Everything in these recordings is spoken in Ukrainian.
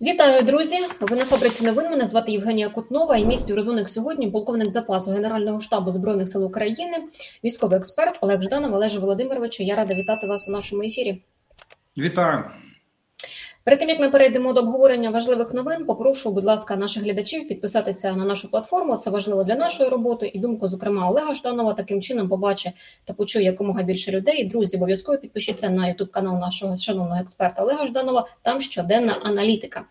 Вітаю, друзі! Ви на фабриці новин. Мене звати Євгенія Кутнова і мій співрозумник сьогодні, полковник запасу Генерального штабу збройних сил України, військовий експерт Олег Жданов. Олеже Володимировичу. Я рада вітати вас у нашому ефірі. Вітаю. Перед тим як ми перейдемо до обговорення важливих новин, попрошу, будь ласка, наших глядачів підписатися на нашу платформу. Це важливо для нашої роботи і думку, зокрема, Олега Жданова. Таким чином побачить та почує якомога більше людей. Друзі, обов'язково підпишіться на Ютуб канал нашого шановного експерта Олега Жданова. Там щоденна аналітика.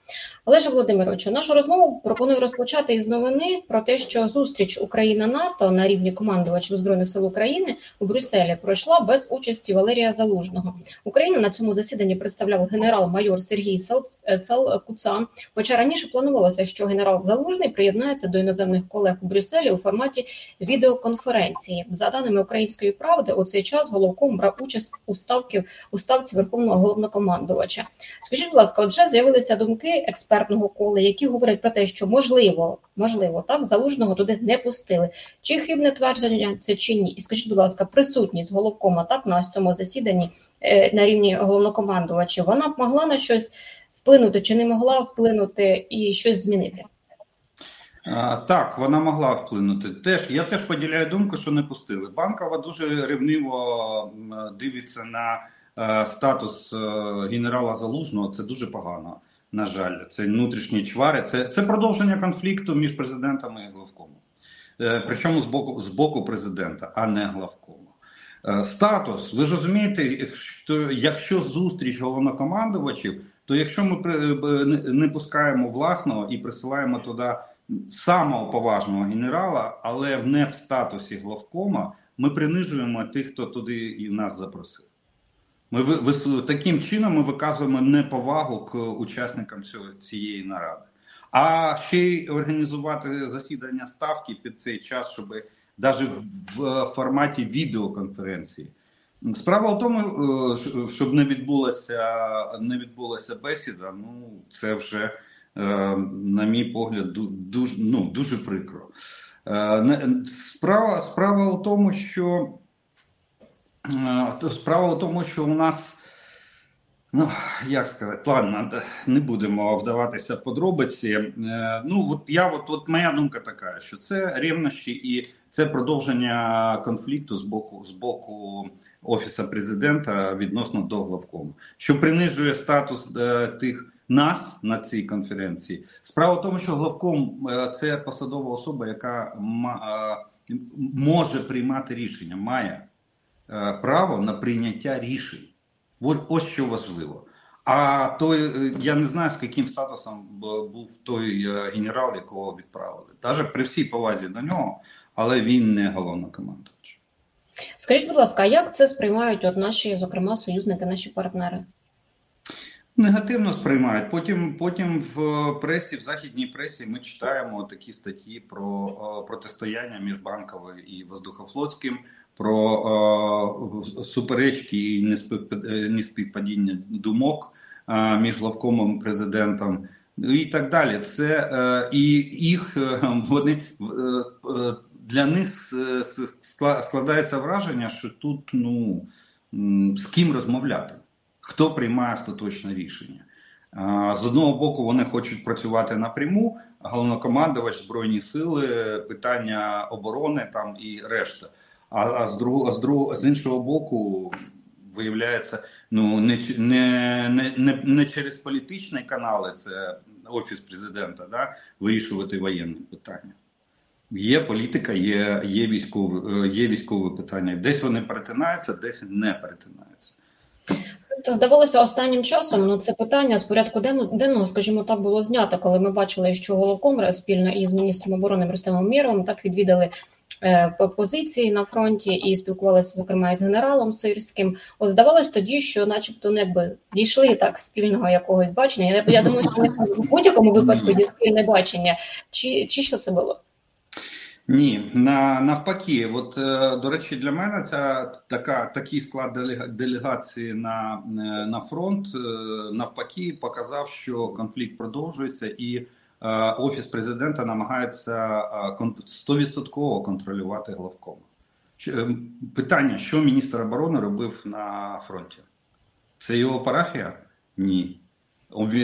Олеже Володимировичу, нашу розмову пропоную розпочати із новини про те, що зустріч Україна НАТО на рівні командувачів збройних сил України у Брюсселі пройшла без участі Валерія Залужного. Україну на цьому засіданні представляв генерал-майор Сергій. Сергій Салкуцан. Хоча раніше планувалося, що генерал Залужний приєднається до іноземних колег у Брюсселі у форматі відеоконференції. За даними української правди, у цей час головком брав участь у ставки у ставці верховного головнокомандувача. Скажіть, будь ласка, отже, з'явилися думки експертного кола, які говорять про те, що можливо, можливо, так залужного туди не пустили. Чи хибне твердження це чи ні? І скажіть, будь ласка, присутність головкома так на цьому засіданні е, на рівні головнокомандувача, вона б могла на щось вплинути чи не могла вплинути і щось змінити? Так, вона могла вплинути. Теж я теж поділяю думку, що не пустили. Банкова дуже ревниво дивиться на е, статус е, генерала Залужного. Це дуже погано. На жаль, це внутрішні чвари. Це це продовження конфлікту між президентами і главкомом. Е, причому з боку з боку президента, а не главкому. Статус, ви ж розумієте, що якщо зустріч головнокомандувачів то якщо ми не пускаємо власного і присилаємо туди самого поважного генерала, але не в статусі главкома, ми принижуємо тих, хто туди і нас запросив. Ми таким чином ми виказуємо неповагу к учасникам цієї наради. А ще й організувати засідання ставки під цей час, щоб навіть в форматі відеоконференції. Справа в тому, е, щоб не відбулася не відбулася бесіда, ну це вже, е, на мій погляд, дуже ну, дуже прикро. Е, справа справа у тому, що справа у тому, що у нас. Ну, як сказати, ладно, не будемо вдаватися в подробиці. Ну, от я от, от моя думка така, що це рівнощі і це продовження конфлікту з боку з боку офісу президента відносно до главкому, що принижує статус е, тих нас на цій конференції. Справа в тому, що главком е, це посадова особа, яка е, може приймати рішення, має е, право на прийняття рішень. От ось що важливо. А той я не знаю, з яким статусом був той е, генерал, якого відправили. Навіть при всій повазі до нього але він не головнокомандувач. Скажіть, будь ласка, а як це сприймають от наші, зокрема, союзники, наші партнери? Негативно сприймають. Потім потім в пресі, в західній пресі, ми читаємо такі статті про протистояння між банковою і воздухофлотським, про о, суперечки і неспівпадіння думок о, між лавкомом президентом. І так далі, це е, і їх е, вони е, для них складається враження, що тут ну з ким розмовляти, хто приймає остаточне рішення. З одного боку, вони хочуть працювати напряму, головнокомандувач збройні сили, питання оборони там і решта. А з другого з другого з іншого боку, виявляється, ну не не, не, не через політичні канали, це офіс президента, да, вирішувати воєнні питання. Є політика, є є, військові, е, є військові питання. Десь вони перетинаються, десь не перетинаються. Здавалося, останнім часом ну це питання з порядку денного, скажімо так, було знято, коли ми бачили, що Голокомра спільно із міністром оборони Рустемом Міровим так відвідали позиції на фронті і спілкувалися зокрема із генералом Сирським. От здавалось тоді, що, начебто, ну, якби дійшли так спільного якогось бачення. Я, я думаю, що в будь-якому випадку є спільне бачення, чи, чи що це було? Ні, на навпаки, от е, до речі, для мене ця така такий склад делегації на е, на фронт е, навпаки показав, що конфлікт продовжується, і офіс президента намагається 100% контролювати главком. Питання, що міністр оборони робив на фронті? Це його парафія? Ні.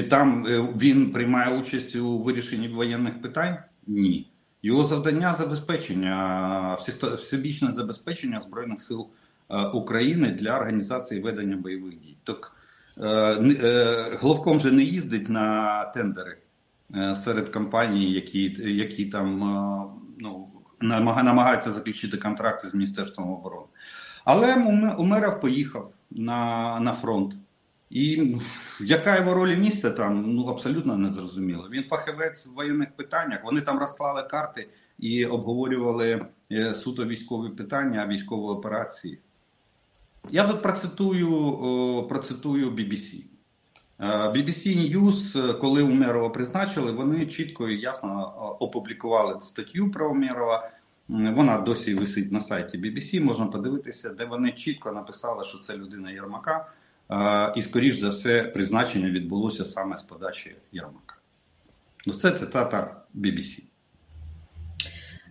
Там він приймає участь у вирішенні воєнних питань? Ні. Його завдання забезпечення, всебічне забезпечення Збройних сил України для організації ведення бойових дій. Так Головком же не їздить на тендери серед компаній, які які там ну, намагаються заключити контракти з Міністерством оборони. Але Умеров поїхав на, на фронт. І яка його роль міста там ну абсолютно не зрозуміло. Він фахівець в воєнних питаннях. Вони там розклали карти і обговорювали е, суто військові питання, військові операції. Я тут процитую процитую BBC. Е, BBC News, коли Умерова призначили, вони чітко і ясно опублікували статтю про Умерова. Вона досі висить на сайті BBC, можна подивитися, де вони чітко написали, що це людина Єрмака. І, скоріш за все, призначення відбулося саме з подачі Єрмака. Ну, це цитата BBC.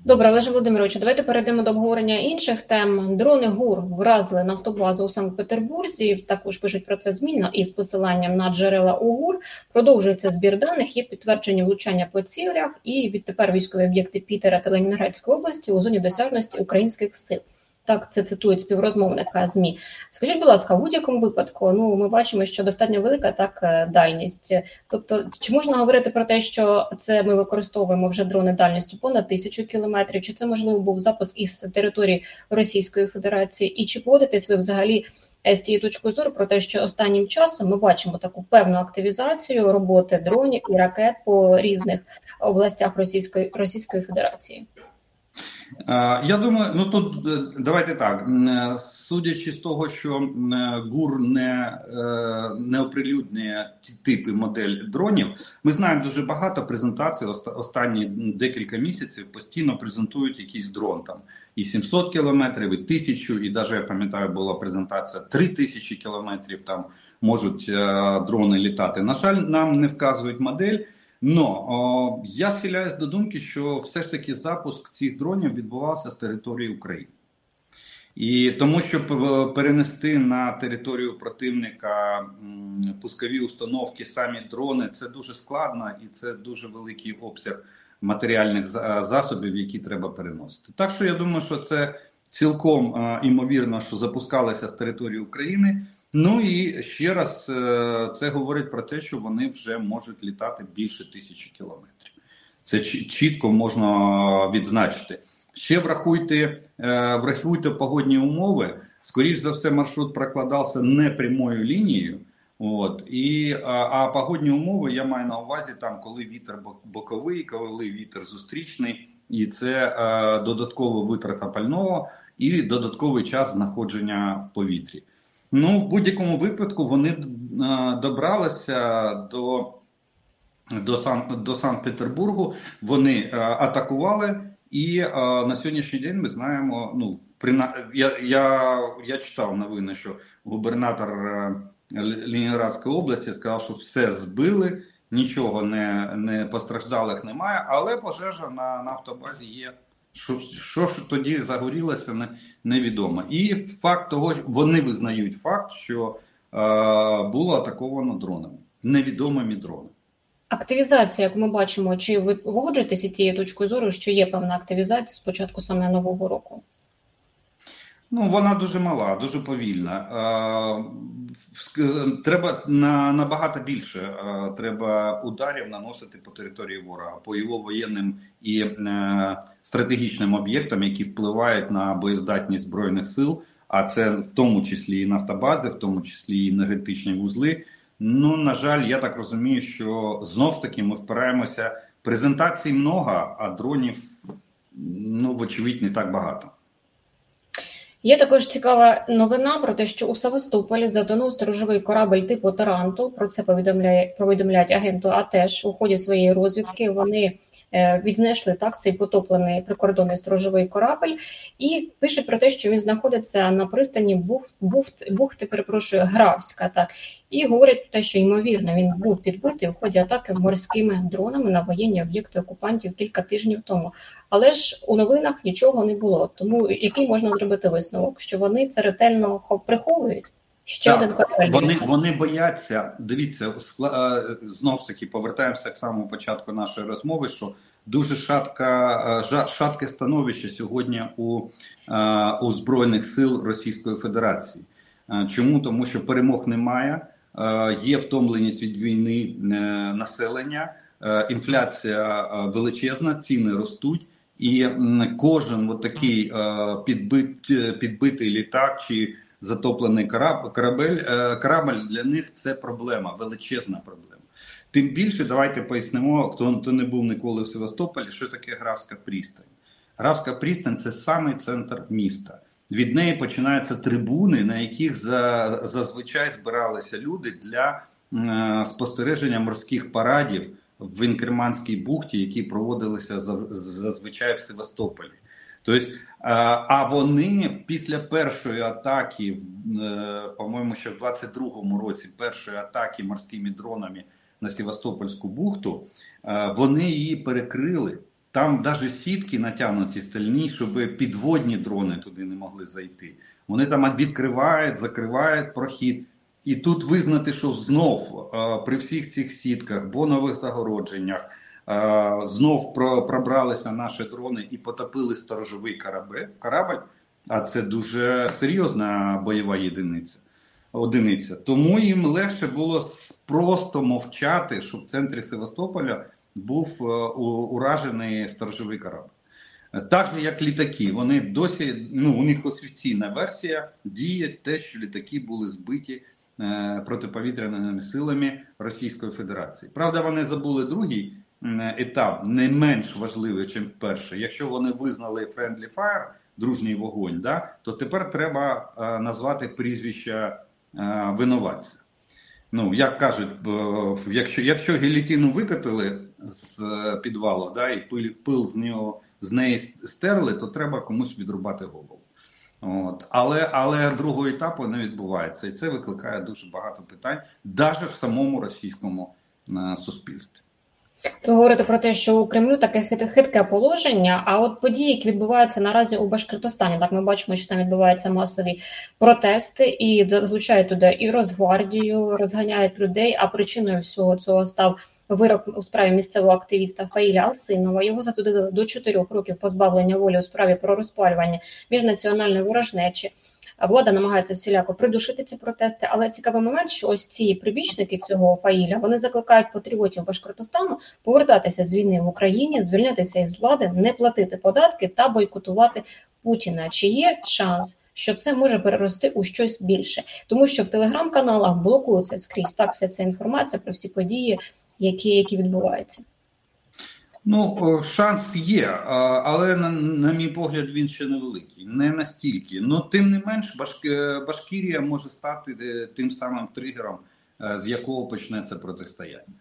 Добре, Олеже Володимировичу, давайте перейдемо до обговорення інших тем. Дрони ГУР вразили нафтобазу у Санкт-Петербурзі. Також пишуть про це змінно із посиланням на джерела УГУР. Продовжується збір даних. Є підтвердження влучання по цілях, і відтепер військові об'єкти Пітера та Ленінградської області у зоні досяжності українських сил. Так, це цитують співрозмовника змі. Скажіть, будь ласка, в будь-якому випадку, ну ми бачимо, що достатньо велика так е, дальність. Тобто, чи можна говорити про те, що це ми використовуємо вже дрони дальністю понад тисячу кілометрів? Чи це можливо був запуск із території Російської Федерації? І чи погодитесь ви взагалі з цієї точки зору про те, що останнім часом ми бачимо таку певну активізацію роботи дронів і ракет по різних областях Російської Російської Федерації? Я думаю, ну тут е, давайте так. Е, судячи з того, що е, ГУР не не оприлюднює типи модель дронів, ми знаємо дуже багато презентацій. Останні декілька місяців постійно презентують якийсь дрон там і 700 кілометрів, і 1000, і навіть я пам'ятаю, була презентація 3000 кілометрів. Там можуть дрони літати. На жаль, нам не вказують модель. Но о, я схиляюсь до думки, що все ж таки запуск цих дронів відбувався з території України. І тому, щоб перенести на територію противника пускові установки, самі дрони, це дуже складно і це дуже великий обсяг матеріальних засобів, які треба переносити. Так що я думаю, що це цілком імовірно, що запускалися з території України. Ну і ще раз е, це говорить про те, що вони вже можуть літати більше тисячі кілометрів. Це чітко можна відзначити. Ще врахуйте, е, врахуйте погодні умови. Скоріш за все, маршрут прокладався не прямою лінією. От і а, а погодні умови я маю на увазі там, коли вітер боковий, коли вітер зустрічний, і це е, додаткова витрата пального і додатковий час знаходження в повітрі. Ну, в будь-якому випадку вони е, добралися до до, Сан, до Санкт-Петербургу, вони е, атакували, і е, на сьогоднішній день ми знаємо. Ну, прина... я я, я читав новини, що губернатор Ленінградської області сказав, що все збили, нічого не не постраждалих немає, але пожежа на нафтобазі є. Що що ж тоді загорілося, не, невідомо. І факт того, вони визнають факт, що е, було атаковано дронами, невідомими дронами. Активізація, як ми бачимо, чи ви погоджуєтеся цією точкою зору, що є певна активізація спочатку саме нового року? Ну, вона дуже мала, дуже повільна. Треба на набагато більше. Треба ударів наносити по території ворога, по його воєнним і е, стратегічним об'єктам, які впливають на боєздатність збройних сил. А це в тому числі і нафтобази, в тому числі і енергетичні вузли. Ну на жаль, я так розумію, що знов таки ми впираємося. Презентацій много, а дронів ну вочевидь не так багато. Є також цікава новина про те, що у Севастополі затонув сторожовий корабель типу Таранту. Про це повідомляє повідомляють агенту. А теж у ході своєї розвідки вони е, відзнайшли так цей потоплений прикордонний сторожовий корабель і пишуть про те, що він знаходиться на пристані Бухт, Бухт, Бухти, перепрошую, Гравська. Так і говорять про те, що ймовірно він був підбитий у ході атаки морськими дронами на воєнні об'єкти окупантів кілька тижнів тому. Але ж у новинах нічого не було. Тому який можна зробити висновок, що вони це ретельно приховують? Ще так, один. Вони вони бояться. Дивіться, знов ж таки повертаємося к самому початку нашої розмови. що Дуже шатка, шатке становище сьогодні у у Збройних сил Російської Федерації. Чому? Тому що перемог немає, є втомленість від війни е, населення, е, інфляція величезна, ціни ростуть, і кожен от такий підбит, підбитий літак чи затоплений корабель, е, корабель для них це проблема, величезна проблема. Тим більше давайте пояснимо, хто, хто не був ніколи в Севастополі, що таке Графська пристань. Графська пристань це самий центр міста. Від неї починаються трибуни, на яких за, зазвичай збиралися люди для е, спостереження морських парадів в Інкерманській бухті, які проводилися зазвичай в Севастополі. Тобто, е, а вони після першої атаки, е, по-моєму, ще в 22-му році першої атаки морськими дронами на Севастопольську бухту, е, вони її перекрили. Там навіть сітки натягнуті стальні, щоб підводні дрони туди не могли зайти. Вони там відкривають, закривають прохід. І тут визнати, що знов при всіх цих сітках, бонових загородженнях, знов пробралися наші дрони і потопили сторожовий корабль, а це дуже серйозна бойова єдиниця. одиниця. Тому їм легше було просто мовчати, що в центрі Севастополя був е, уражений сторожовий корабль. Так же, як літаки, вони досі, ну, у них офіційна версія діє те, що літаки були збиті е, протиповітряними силами Російської Федерації. Правда, вони забули другий етап не менш важливий, ніж перший. Якщо вони визнали Friendly Fire, дружній вогонь, да, то тепер треба е, назвати прізвища винуватця. Ну, як кажуть, якщо якщо гілітіну викатили з підвалу, да, і пил, пил з нього з неї стерли, то треба комусь відрубати голову. От. Але але другого етапу не відбувається, і це викликає дуже багато питань, навіть в самому російському е, суспільстві. Ви говорите про те, що у Кремлю таке хитке положення. А от події, які відбуваються наразі у Башкортостані, так ми бачимо, що там відбуваються масові протести, і зазвичай туди і Росгвардію розганяють людей. А причиною всього цього став вирок у справі місцевого активіста Фаїля Алсинова. Його засудили до чотирьох років позбавлення волі у справі про розпалювання міжнаціональної ворожнечі влада намагається всіляко придушити ці протести. Але цікавий момент, що ось ці прибічники цього Фаїля вони закликають патріотів Башкортостану повертатися з війни в Україні, звільнятися із влади, не платити податки та бойкотувати Путіна. Чи є шанс? Що це може перерости у щось більше, тому що в телеграм-каналах блокується скрізь так вся ця інформація про всі події, які які відбуваються. Ну, шанс є, але на, на мій погляд, він ще невеликий. Не настільки. Ну тим не менш, Башк... Башкірія може стати е, тим самим тригером, е, з якого почнеться протистояння.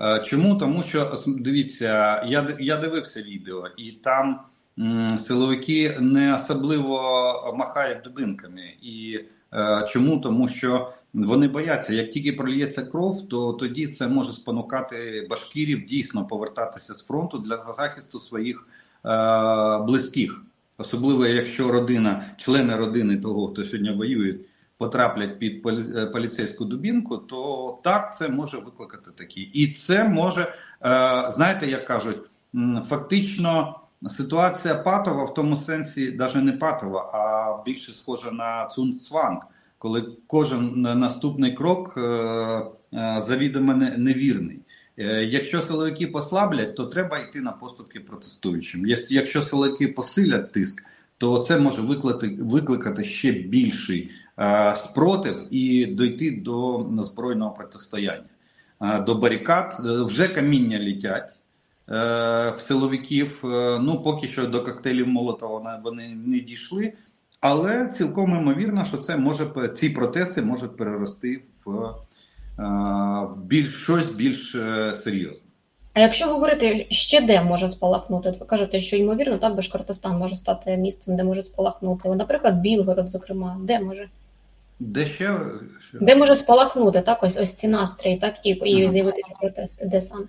Е, чому? Тому що дивіться, я я дивився відео, і там м, силовики не особливо махають дубинками. І е, чому? Тому що вони бояться, як тільки проліється кров, то тоді це може спонукати башкірів дійсно повертатися з фронту для захисту своїх е, близьких, особливо якщо родина, члени родини того, хто сьогодні воює, потраплять під е, поліцейську дубінку, то так це може викликати такі. І це може, е, знаєте, як кажуть, фактично. Ситуація патова в тому сенсі, навіть не патова, а більше схожа на цунцванг коли кожен наступний крок е, е, завідомо невірний. Е, якщо силовики послаблять, то треба йти на поступки протестуючим. Якщо силовики посилять тиск, то це може викликати ще більший спротив і дойти до збройного протистояння. До барикад вже каміння літять в силовиків. Ну поки що до коктейлів Молотова вони не дійшли. Але цілком імовірно, що це може ці протести можуть перерости в е, в більш щось більш е, серйозне. А якщо говорити ще де може спалахнути, От ви кажете, що ймовірно так Башкортостан може стати місцем, де може спалахнути. Наприклад, Білгород, зокрема, де може? Де ще? Де може спалахнути так? Ось ось ці настрої, так і і з'явитися протести, де саме?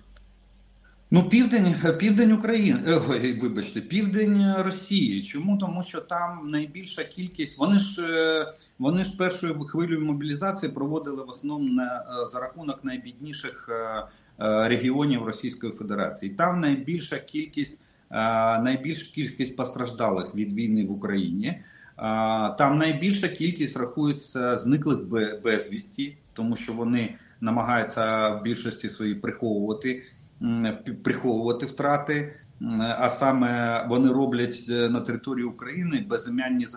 Ну, південь південь України, е, ой, вибачте, південь Росії. Чому? Тому що там найбільша кількість. Вони ж вони ж першою хвилю мобілізації проводили в основному на, за рахунок найбідніших регіонів Російської Федерації. Там найбільша кількість найбільша кількість постраждалих від війни в Україні. Там найбільша кількість рахується зниклих безвісті, тому що вони намагаються в більшості свої приховувати приховувати втрати. А саме вони роблять е, на території України безім'янні е,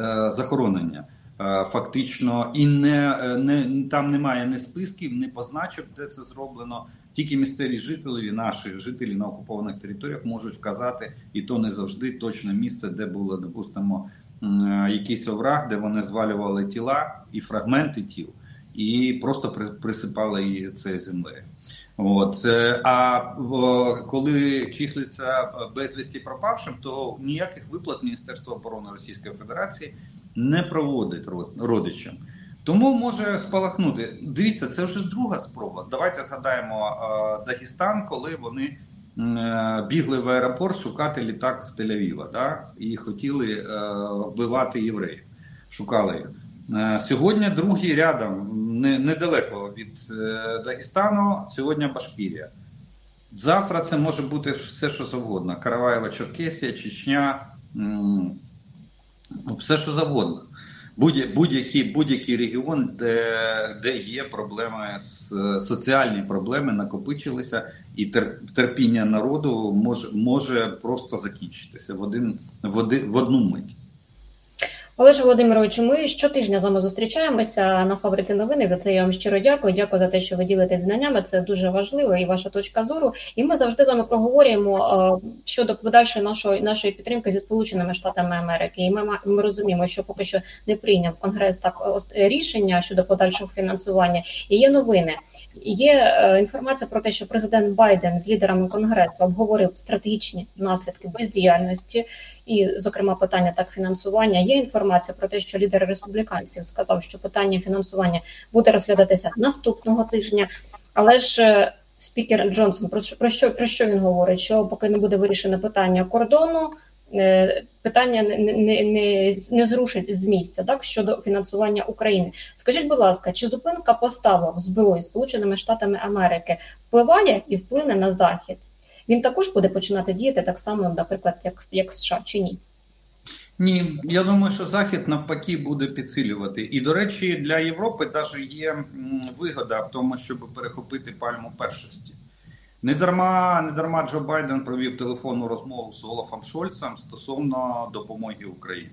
е, захоронення. Фактично, і не, не там немає ні списків, ні позначок, де це зроблено. Тільки місцеві жителі, наші жителі на окупованих територіях можуть вказати, і то не завжди точне місце, де було, допустимо, якийсь овраг, де вони звалювали тіла і фрагменти тіл, і просто присипали це землею. От е, а коли числиться безвісті пропавшим, то ніяких виплат Міністерства оборони Російської Федерації не проводить родичам. Тому може спалахнути. Дивіться, це вже друга спроба. Давайте згадаємо е, Дагестан, коли вони е, бігли в аеропорт шукати літак з Тель-Авіва, да? і хотіли е, вбивати євреїв. Шукали їх. Сьогодні другий рядом недалеко від Дагестану, сьогодні Башкірія. Завтра це може бути все, що завгодно. Караваєва, Черкесія, Чечня, все, що завгодно будь-який будь-який регіон, де де є проблеми соціальні проблеми, накопичилися, і терпіння народу може може просто закінчитися в один в один в одну мить. Олеже Володимировичу, ми щотижня з вами зустрічаємося на фабриці новини. За це я вам щиро дякую. Дякую за те, що ви ділитесь знаннями. Це дуже важливо і ваша точка зору. І ми завжди з вами проговорюємо е, щодо подальшої нашої нашої підтримки зі Сполученими Штатами Америки. І ми ми розуміємо, що поки що не прийняв Конгрес так рішення щодо подальшого фінансування. І є новини. Є е, інформація про те, що президент Байден з лідерами конгресу обговорив стратегічні наслідки бездіяльності, і, зокрема, питання так фінансування. Є інформація про те, що лідер республіканців сказав, що питання фінансування буде розглядатися наступного тижня, але ж. Е, спікер Джонсон про що про що про що він говорить? Що поки не буде вирішено питання кордону, Е, питання не не, не, не зрушить з місця так щодо фінансування України. Скажіть, будь ласка, чи зупинка поставок зброї Сполученими Штатами Америки впливає і вплине на захід? Він також буде починати діяти так само, наприклад, як як США чи ні? Ні, я думаю, що захід навпаки буде підсилювати. І до речі, для Європи навіть є вигода в тому, щоб перехопити пальму першості. Не дарма не дарма Джо Байден провів телефонну розмову з Олафом Шольцем стосовно допомоги Україні.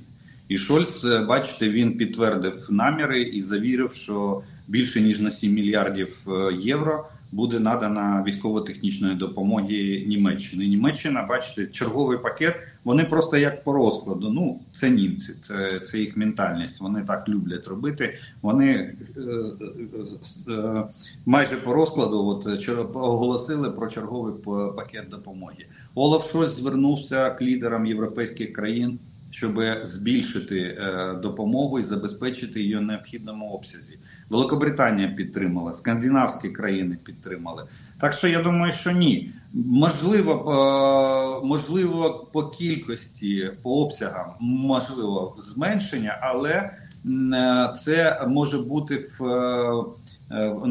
І Шольц, е, бачите, він підтвердив наміри і завірив, що більше ніж на 7 мільярдів е, євро буде надана військово-технічної допомоги Німеччини. Німеччина, бачите, черговий пакет. Вони просто як по розкладу. Ну, це німці, це це їх ментальність. Вони так люблять робити. Вони е, е, е, майже по розкладу от, оголосили про черговий пакет допомоги. Олаф Шольц звернувся к лідерам європейських країн щоб збільшити е, допомогу і забезпечити її необхідному обсязі. Великобританія підтримала, скандинавські країни підтримали. Так що я думаю, що ні. Можливо, е, можливо, по кількості, по обсягам, можливо, зменшення, але е, це може бути в,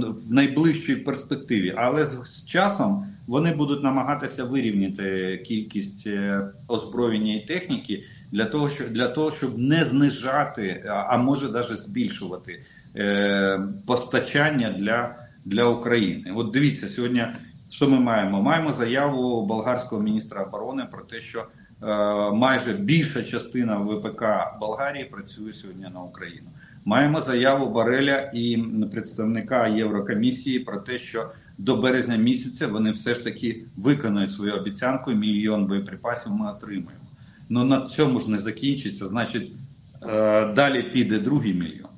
в найближчій перспективі. Але з часом вони будуть намагатися вирівняти кількість озброєння і техніки для того, щоб для того, щоб не знижати, а може навіть збільшувати е, постачання для, для України. От дивіться сьогодні, що ми маємо? Маємо заяву болгарського міністра оборони про те, що е, майже більша частина ВПК Болгарії працює сьогодні на Україну. Маємо заяву Бареля і представника Єврокомісії про те, що до березня місяця вони все ж таки виконують свою обіцянку. Мільйон боєприпасів ми отримаємо. Ну на цьому ж не закінчиться, значить, е, далі піде другий мільйон.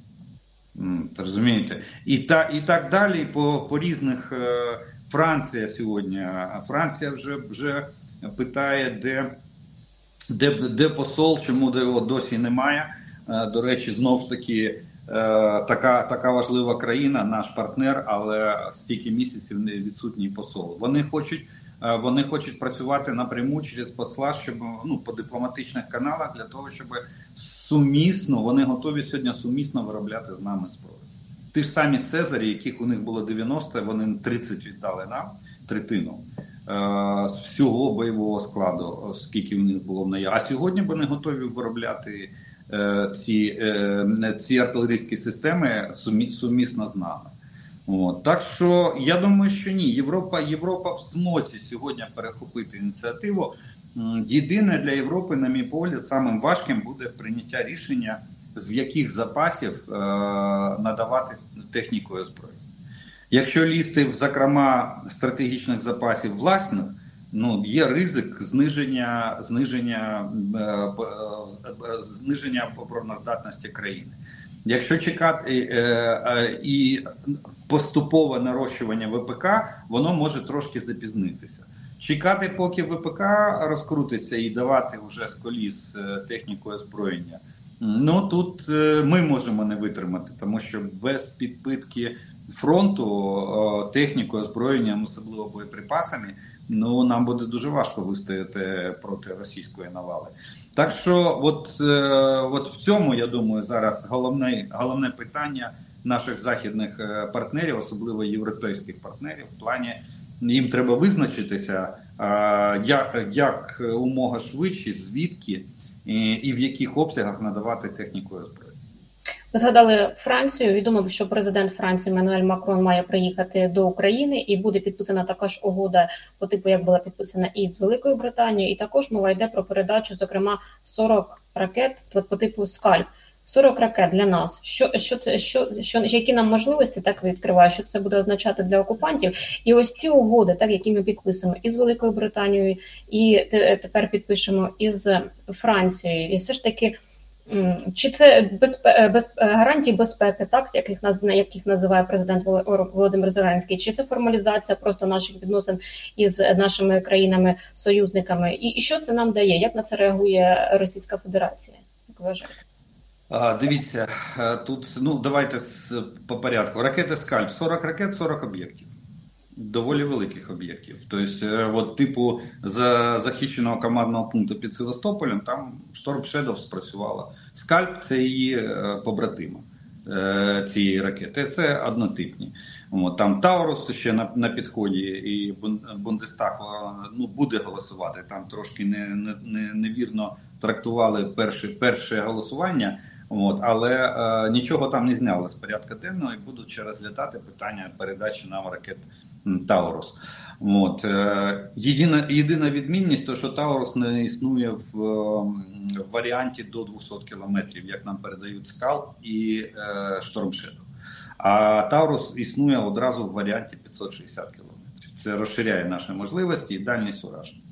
Розумієте? І та, і так далі по по різних е, Франція сьогодні. Франція вже вже питає, де де, де посол, чому його досі немає. Е, до речі, знов таки така така важлива країна, наш партнер, але стільки місяців не відсутній посол. Вони хочуть вони хочуть працювати напряму через посла, щоб ну по дипломатичних каналах для того, щоб сумісно вони готові сьогодні сумісно виробляти з нами зброю. Ті ж самі Цезарі, яких у них було 90, вони 30 віддали нам третину з всього бойового складу, скільки у них було в наяві. А сьогодні вони готові виробляти е, ці е, ці артилерійські системи сумісно з нами. От. Так що я думаю, що ні, Європа Європа в змозі сьогодні перехопити ініціативу. Єдине для Європи, на мій погляд, самим важким буде прийняття рішення, з яких запасів е, надавати техніку озброєння. Якщо лізти в зокрема стратегічних запасів власних, ну є ризик зниження зниження е, е, зниження обороноздатності країни. Якщо чекати е, і поступове нарощування ВПК, воно може трошки запізнитися. Чекати, поки ВПК розкрутиться і давати вже з коліс техніку озброєння. Ну тут ми можемо не витримати, тому що без підпитки фронту технікою, озброєнням, особливо боєприпасами, ну нам буде дуже важко вистояти проти російської навали. Так що, от, е, от в цьому я думаю, зараз головне, головне питання наших західних е, партнерів, особливо європейських партнерів, в плані їм треба визначитися, як, як умога швидше, звідки і в яких обсягах надавати техніку озброєння. Ви згадали Францію. Відомо, що президент Франції Мануель Макрон має приїхати до України і буде підписана також угода по типу, як була підписана із Великою Британією, і також мова йде про передачу, зокрема 40 ракет по типу скальп. 40 ракет для нас. Що що це що, що які нам можливості так відкриває? Що це буде означати для окупантів? І ось ці угоди, так які ми підписуємо із Великою Британією, і тепер підпишемо із Францією, і все ж таки. Чи це. Е, без... Е, гарантії безпеки, так як їх наз... як їх називає президент Володимир Зеленський? Чи це формалізація просто наших відносин із нашими країнами-союзниками? І, і що це нам дає? Як на це реагує Російська Федерація? Як вважаєте? Дивіться е, тут. Ну давайте по порядку. Ракети скальп 40 ракет, 40 об'єктів доволі великих об'єктів. Тобто, е, от, типу, за захищеного командного пункту під Севастополем, там Storm Shadow спрацювала. Скальп це її е, побратима. Е, цієї ракети це однотипні. От, Там Таурус ще на на підході, і Бундестаг ну, буде голосувати. Там трошки не, не, невірно трактували перше перше голосування. От, Але е, нічого там не зняли з порядка денного і будуть ще розглядати питання передачі нам ракет Таурус. От, єдина єдина відмінність, то що Таурус не існує в, в варіанті до 200 кілометрів, як нам передають Скалп і е, Storm Shadow. А Таурус існує одразу в варіанті 560 кілометрів. Це розширяє наші можливості і дальність ураження.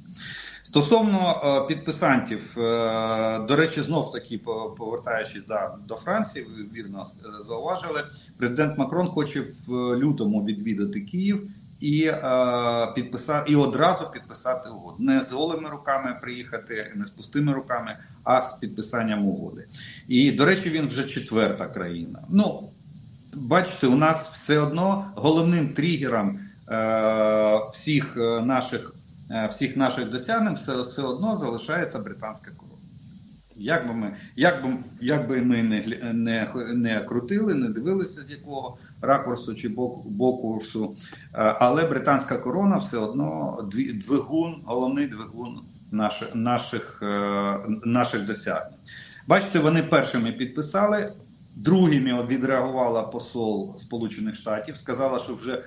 Стосовно е, підписантів, е, до речі, знов таки повертаючись да, до Франції, ви вірно е, зауважили, президент Макрон хоче в лютому відвідати Київ і підписати і одразу підписати угоду. Не з голими руками приїхати, не з пустими руками, а з підписанням угоди. І до речі, він вже четверта країна. Ну бачите, у нас все одно головним тригером всіх наших. Е, всіх наших досягнень все, все одно залишається британська корона. Як би ми як би, як би ми не не, не крутили, не дивилися з якого ракурсу чи боку, бокурсу, е, але британська корона все одно двигун, головний двигун наших наших, е, наших досягнень. Бачите, вони першими підписали, другими відреагувала посол Сполучених Штатів, сказала, що вже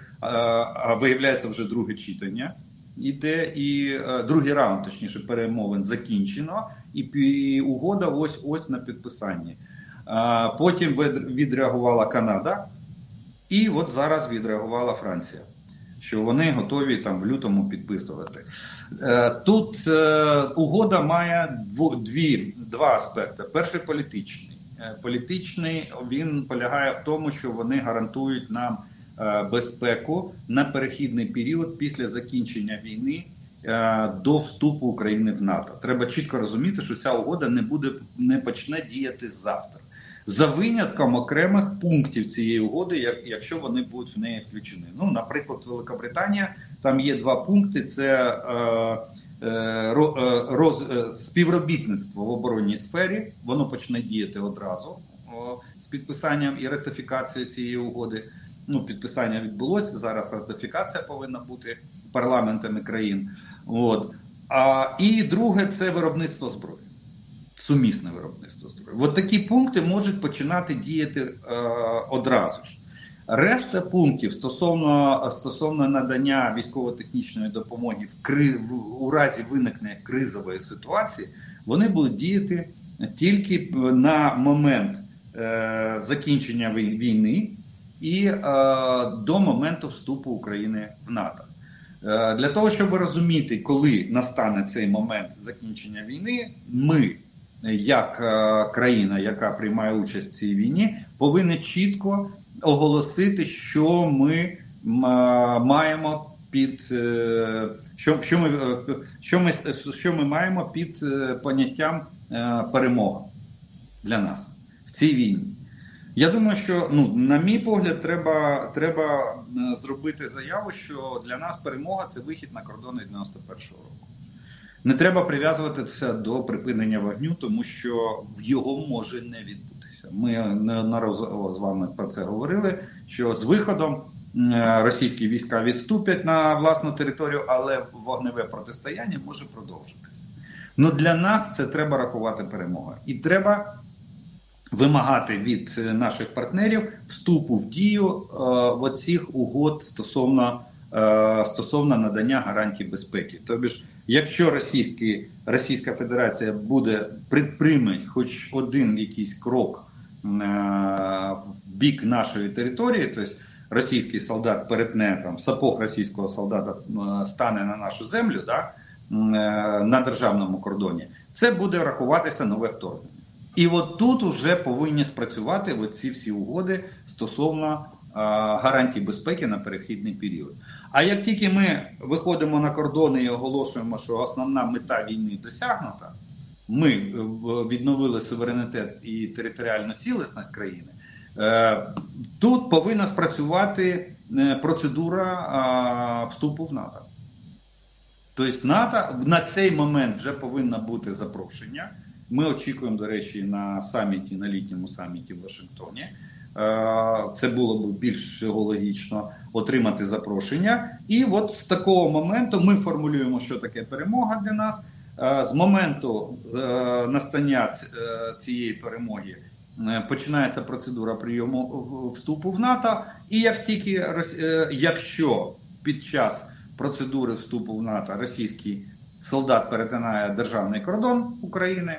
виявляється вже друге читання іде і е, другий раунд, точніше, перемовин закінчено, і, угода ось ось на підписанні. Е, потім відреагувала Канада, і от зараз відреагувала Франція. Що вони готові там в лютому підписувати. Е, тут угода має дві, два аспекти. Перший політичний. Політичний він полягає в тому, що вони гарантують нам Е, безпеку на перехідний період після закінчення війни е, до вступу України в НАТО. Треба чітко розуміти, що ця угода не буде не почне діяти завтра. за винятком окремих пунктів цієї угоди, якщо вони будуть в неї включені. Ну, наприклад, Великобританія там є два пункти: це е, е, е роз, е, співробітництво в оборонній сфері. Воно почне діяти одразу о, з підписанням і ратифікацією цієї угоди. Ну, підписання відбулося зараз. Ратифікація повинна бути парламентами країн. От а і друге це виробництво зброї сумісне виробництво зброї. От такі пункти можуть починати діяти е, одразу ж. Решта пунктів стосовно стосовно надання військово-технічної допомоги в кри в у разі виникнення кризової ситуації, вони будуть діяти тільки на момент е, закінчення війни і е, до моменту вступу України в НАТО. Е, для того щоб розуміти, коли настане цей момент закінчення війни, ми як е, країна, яка приймає участь в цій війні, повинна чітко оголосити, що ми маємо під е, що що ми е, що ми, що ми маємо під поняттям перемога для нас в цій війні. Я думаю, що ну, на мій погляд, треба треба зробити заяву, що для нас перемога це вихід на кордони 91-го року. Не треба прив'язуватися до припинення вогню, тому що його може не відбутися. Ми неодноразово з вами про це говорили. Що з виходом російські війська відступять на власну територію, але вогневе протистояння може продовжитися. Ну для нас це треба рахувати перемога, і треба вимагати від наших партнерів вступу в дію е, оцих угод стосовно е, стосовно надання гарантій безпеки. Тобто Якщо Російський, Російська Федерація буде прийме хоч один якийсь крок е, в бік нашої території, тобто російський солдат перетне там сапог російського солдата е, стане на нашу землю, да, е, на державному кордоні, це буде рахуватися нове вторгнення. І от тут вже повинні спрацювати оці всі угоди стосовно гарантій безпеки на перехідний період. А як тільки ми виходимо на кордони і оголошуємо, що основна мета війни досягнута, ми е, відновили суверенітет і територіальну цілісність країни. Е, тут повинна спрацювати е, процедура вступу в НАТО. Тобто, НАТО на цей момент вже повинно бути запрошення. Ми очікуємо, до речі, на саміті, на літньому саміті в Вашингтоні. Е, це було б більш логічно отримати запрошення. І от з такого моменту ми формулюємо, що таке перемога для нас. Е, з моменту е, настання цієї перемоги починається процедура прийому вступу в НАТО. І як тільки якщо під час процедури вступу в НАТО російський солдат перетинає державний кордон України,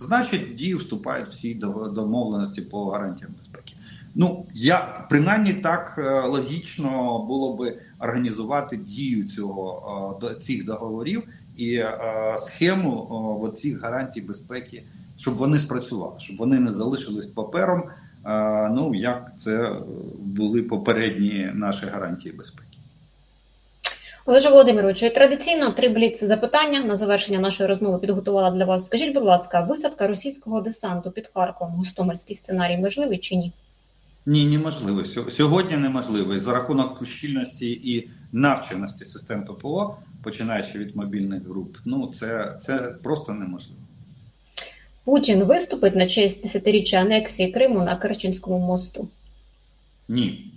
значить в дію вступають всі домовленості по гарантіям безпеки. Ну я принаймні так е, логічно було би організувати дію цього е, цих договорів і е, схему цих гарантій безпеки, щоб вони спрацювали, щоб вони не залишились папером. Ну як це були попередні наші гарантії безпеки. Олеже Володимировичу, традиційно три бліц запитання на завершення нашої розмови підготувала для вас. Скажіть, будь ласка, висадка російського десанту під Харковом, Гостомельський сценарій можливий чи ні? Ні, неможливо. Сьогодні неможливо. За рахунок щільності і навченості систем ППО, починаючи від мобільних груп, ну це, це просто неможливо. Путін виступить на честь десятиріччя анексії Криму на Керченському мосту? Ні.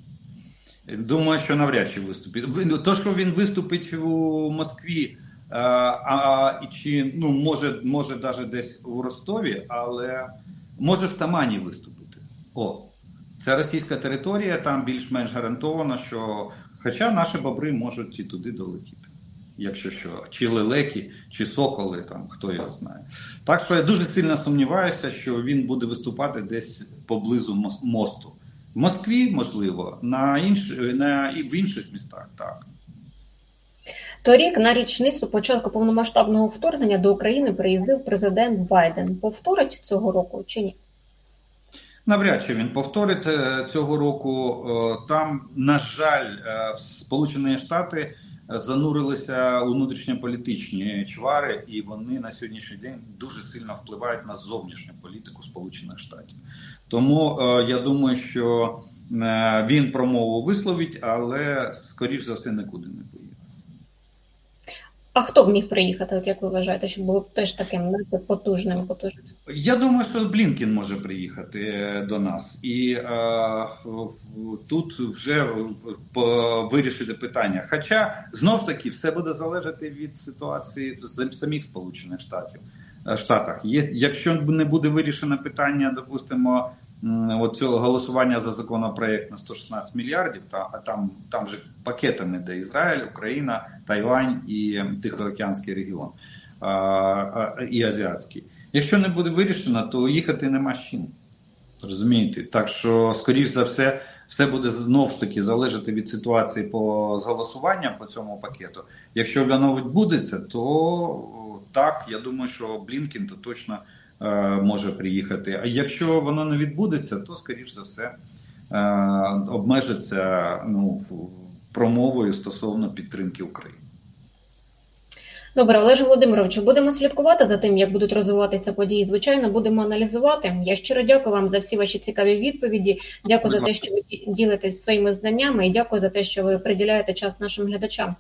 Думаю, що навряд чи виступить. То, що він виступить у Москві, а, а чи ну може, може навіть десь у Ростові, але може в Тамані виступити. О, це російська територія, там більш-менш гарантовано, що хоча наші бобри можуть і туди долетіти. Якщо що, чи лелеки, чи соколи, там хто його знає. Так що я дуже сильно сумніваюся, що він буде виступати десь поблизу мосту. В Москві, можливо, на інш... на... в інших містах так. Торік на річницю початку повномасштабного вторгнення до України приїздив президент Байден. Повторить цього року чи ні? Навряд чи він повторить е, цього року. Е, там, на жаль, е, Сполучені Штати занурилися у внутрішньополітичні чвари, і вони на сьогоднішній день дуже сильно впливають на зовнішню політику Сполучених Штатів. Тому е, я думаю, що е, він промову висловить, але скоріш за все нікуди не поїде. А хто б міг приїхати, от як ви вважаєте, щоб було теж таким потужним, потужним? Я думаю, що Блінкін може приїхати е, до нас, і е, тут вже вирішити питання. Хоча знов таки все буде залежати від ситуації в самих Сполучених Штатів е, Штатах. Є, якщо не буде вирішено питання, допустимо цього голосування за законопроект на 116 мільярдів, та а там там же пакетами де Ізраїль, Україна, Тайвань і Тихоокеанський регіон а, а, і Азіатський. Якщо не буде вирішено, то їхати нема з чим. Розумієте? Так що, скоріш за все, все буде знов ж таки залежати від ситуації по з голосуванням по цьому пакету. Якщо воно відбудеться, то так, я думаю, що Блінкін то точно. Е, може приїхати. А якщо воно не відбудеться, то скоріш за все е, обмежиться ну, промовою стосовно підтримки України. Добре, Олеже Володимировичу, будемо слідкувати за тим, як будуть розвиватися події. Звичайно, будемо аналізувати. Я щиро дякую вам за всі ваші цікаві відповіді. Дякую за те, що ви ділитесь своїми знаннями, і дякую за те, що ви приділяєте час нашим глядачам.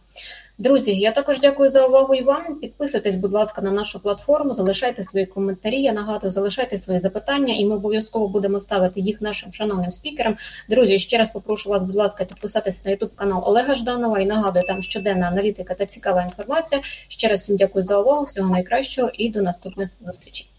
Друзі, я також дякую за увагу і вам. Підписуйтесь, будь ласка, на нашу платформу, залишайте свої коментарі. Я нагадую, залишайте свої запитання, і ми обов'язково будемо ставити їх нашим шановним спікерам. Друзі, ще раз попрошу вас, будь ласка, підписатися на ютуб канал Олега Жданова і нагадую, там щоденна аналітика та цікава інформація. Ще раз всім дякую за увагу. Всього найкращого і до наступних зустрічей.